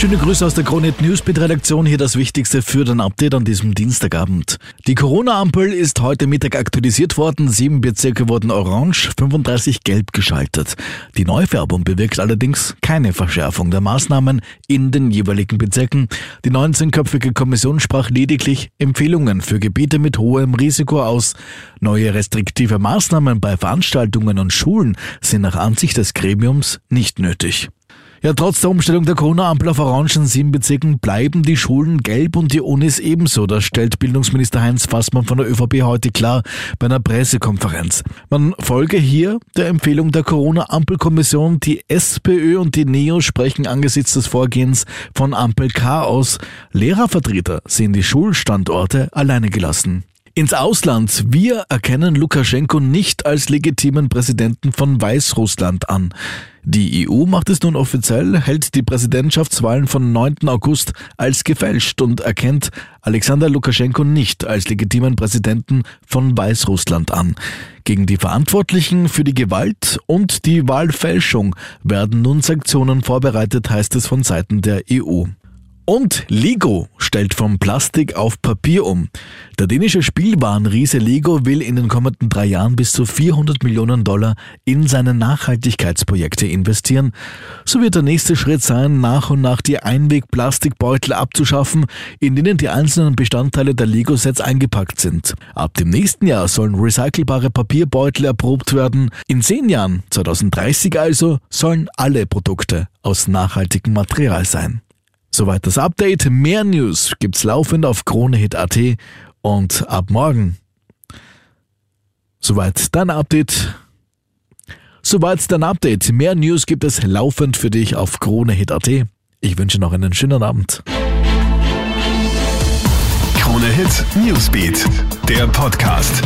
Schöne Grüße aus der Kronit Newsbeat Redaktion. Hier das Wichtigste für den Update an diesem Dienstagabend. Die Corona-Ampel ist heute Mittag aktualisiert worden. Sieben Bezirke wurden orange, 35 gelb geschaltet. Die Neufärbung bewirkt allerdings keine Verschärfung der Maßnahmen in den jeweiligen Bezirken. Die 19-köpfige Kommission sprach lediglich Empfehlungen für Gebiete mit hohem Risiko aus. Neue restriktive Maßnahmen bei Veranstaltungen und Schulen sind nach Ansicht des Gremiums nicht nötig. Ja, trotz der Umstellung der Corona-Ampel auf Orange in sieben Bezirken bleiben die Schulen gelb und die Unis ebenso. Das stellt Bildungsminister Heinz Fassmann von der ÖVP heute klar bei einer Pressekonferenz. Man folge hier der Empfehlung der Corona-Ampelkommission. Die SPÖ und die NEO sprechen angesichts des Vorgehens von Ampel-Chaos. Lehrervertreter sehen die Schulstandorte alleine gelassen. Ins Ausland. Wir erkennen Lukaschenko nicht als legitimen Präsidenten von Weißrussland an. Die EU macht es nun offiziell, hält die Präsidentschaftswahlen vom 9. August als gefälscht und erkennt Alexander Lukaschenko nicht als legitimen Präsidenten von Weißrussland an. Gegen die Verantwortlichen für die Gewalt und die Wahlfälschung werden nun Sanktionen vorbereitet, heißt es von Seiten der EU. Und Lego stellt vom Plastik auf Papier um. Der dänische Spielwarenriese Lego will in den kommenden drei Jahren bis zu 400 Millionen Dollar in seine Nachhaltigkeitsprojekte investieren. So wird der nächste Schritt sein, nach und nach die Einwegplastikbeutel abzuschaffen, in denen die einzelnen Bestandteile der Lego-Sets eingepackt sind. Ab dem nächsten Jahr sollen recycelbare Papierbeutel erprobt werden. In zehn Jahren, 2030 also, sollen alle Produkte aus nachhaltigem Material sein. Soweit das Update. Mehr News gibt's laufend auf KroneHit.at und ab morgen. Soweit dein Update. Soweit dein Update. Mehr News gibt es laufend für dich auf KroneHit.at. Ich wünsche noch einen schönen Abend. KroneHit Newsbeat, der Podcast.